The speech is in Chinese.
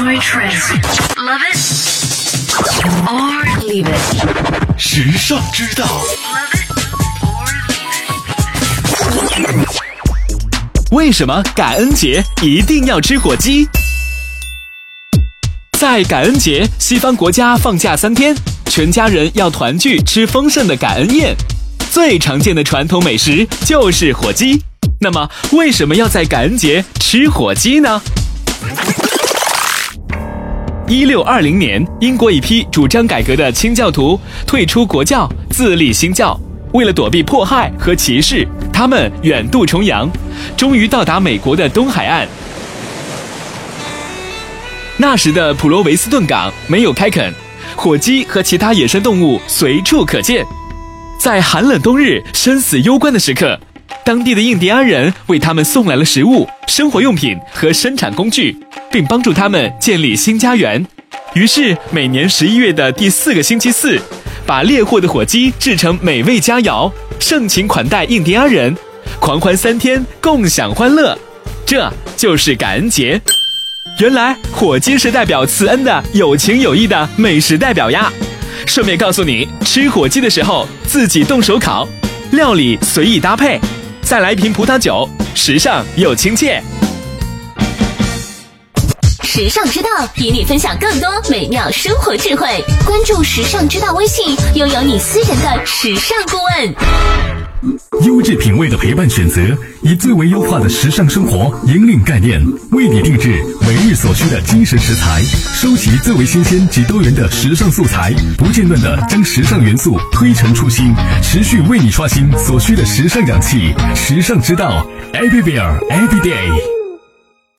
Enjoy trends. Love it or leave it. 时尚之道.为什么感恩节一定要吃火鸡？在感恩节，西方国家放假三天，全家人要团聚吃丰盛的感恩宴。最常见的传统美食就是火鸡。那么，为什么要在感恩节吃火鸡呢？一六二零年，英国一批主张改革的清教徒退出国教，自立新教。为了躲避迫害和歧视，他们远渡重洋，终于到达美国的东海岸。那时的普罗维斯顿港没有开垦，火鸡和其他野生动物随处可见。在寒冷冬日、生死攸关的时刻，当地的印第安人为他们送来了食物、生活用品和生产工具，并帮助他们建立新家园。于是，每年十一月的第四个星期四，把猎获的火鸡制成美味佳肴，盛情款待印第安人，狂欢三天，共享欢乐。这就是感恩节。原来火鸡是代表慈恩的有情有义的美食代表呀。顺便告诉你，吃火鸡的时候自己动手烤，料理随意搭配，再来一瓶葡萄酒，时尚又亲切。时尚之道与你分享更多美妙生活智慧。关注时尚之道微信，拥有你私人的时尚顾问。优质品味的陪伴选择，以最为优化的时尚生活引领概念，为你定制每日所需的精神食材，收集最为新鲜及多元的时尚素材，不间断的将时尚元素推陈出新，持续为你刷新所需的时尚氧气。时尚之道，Everywhere Every Day。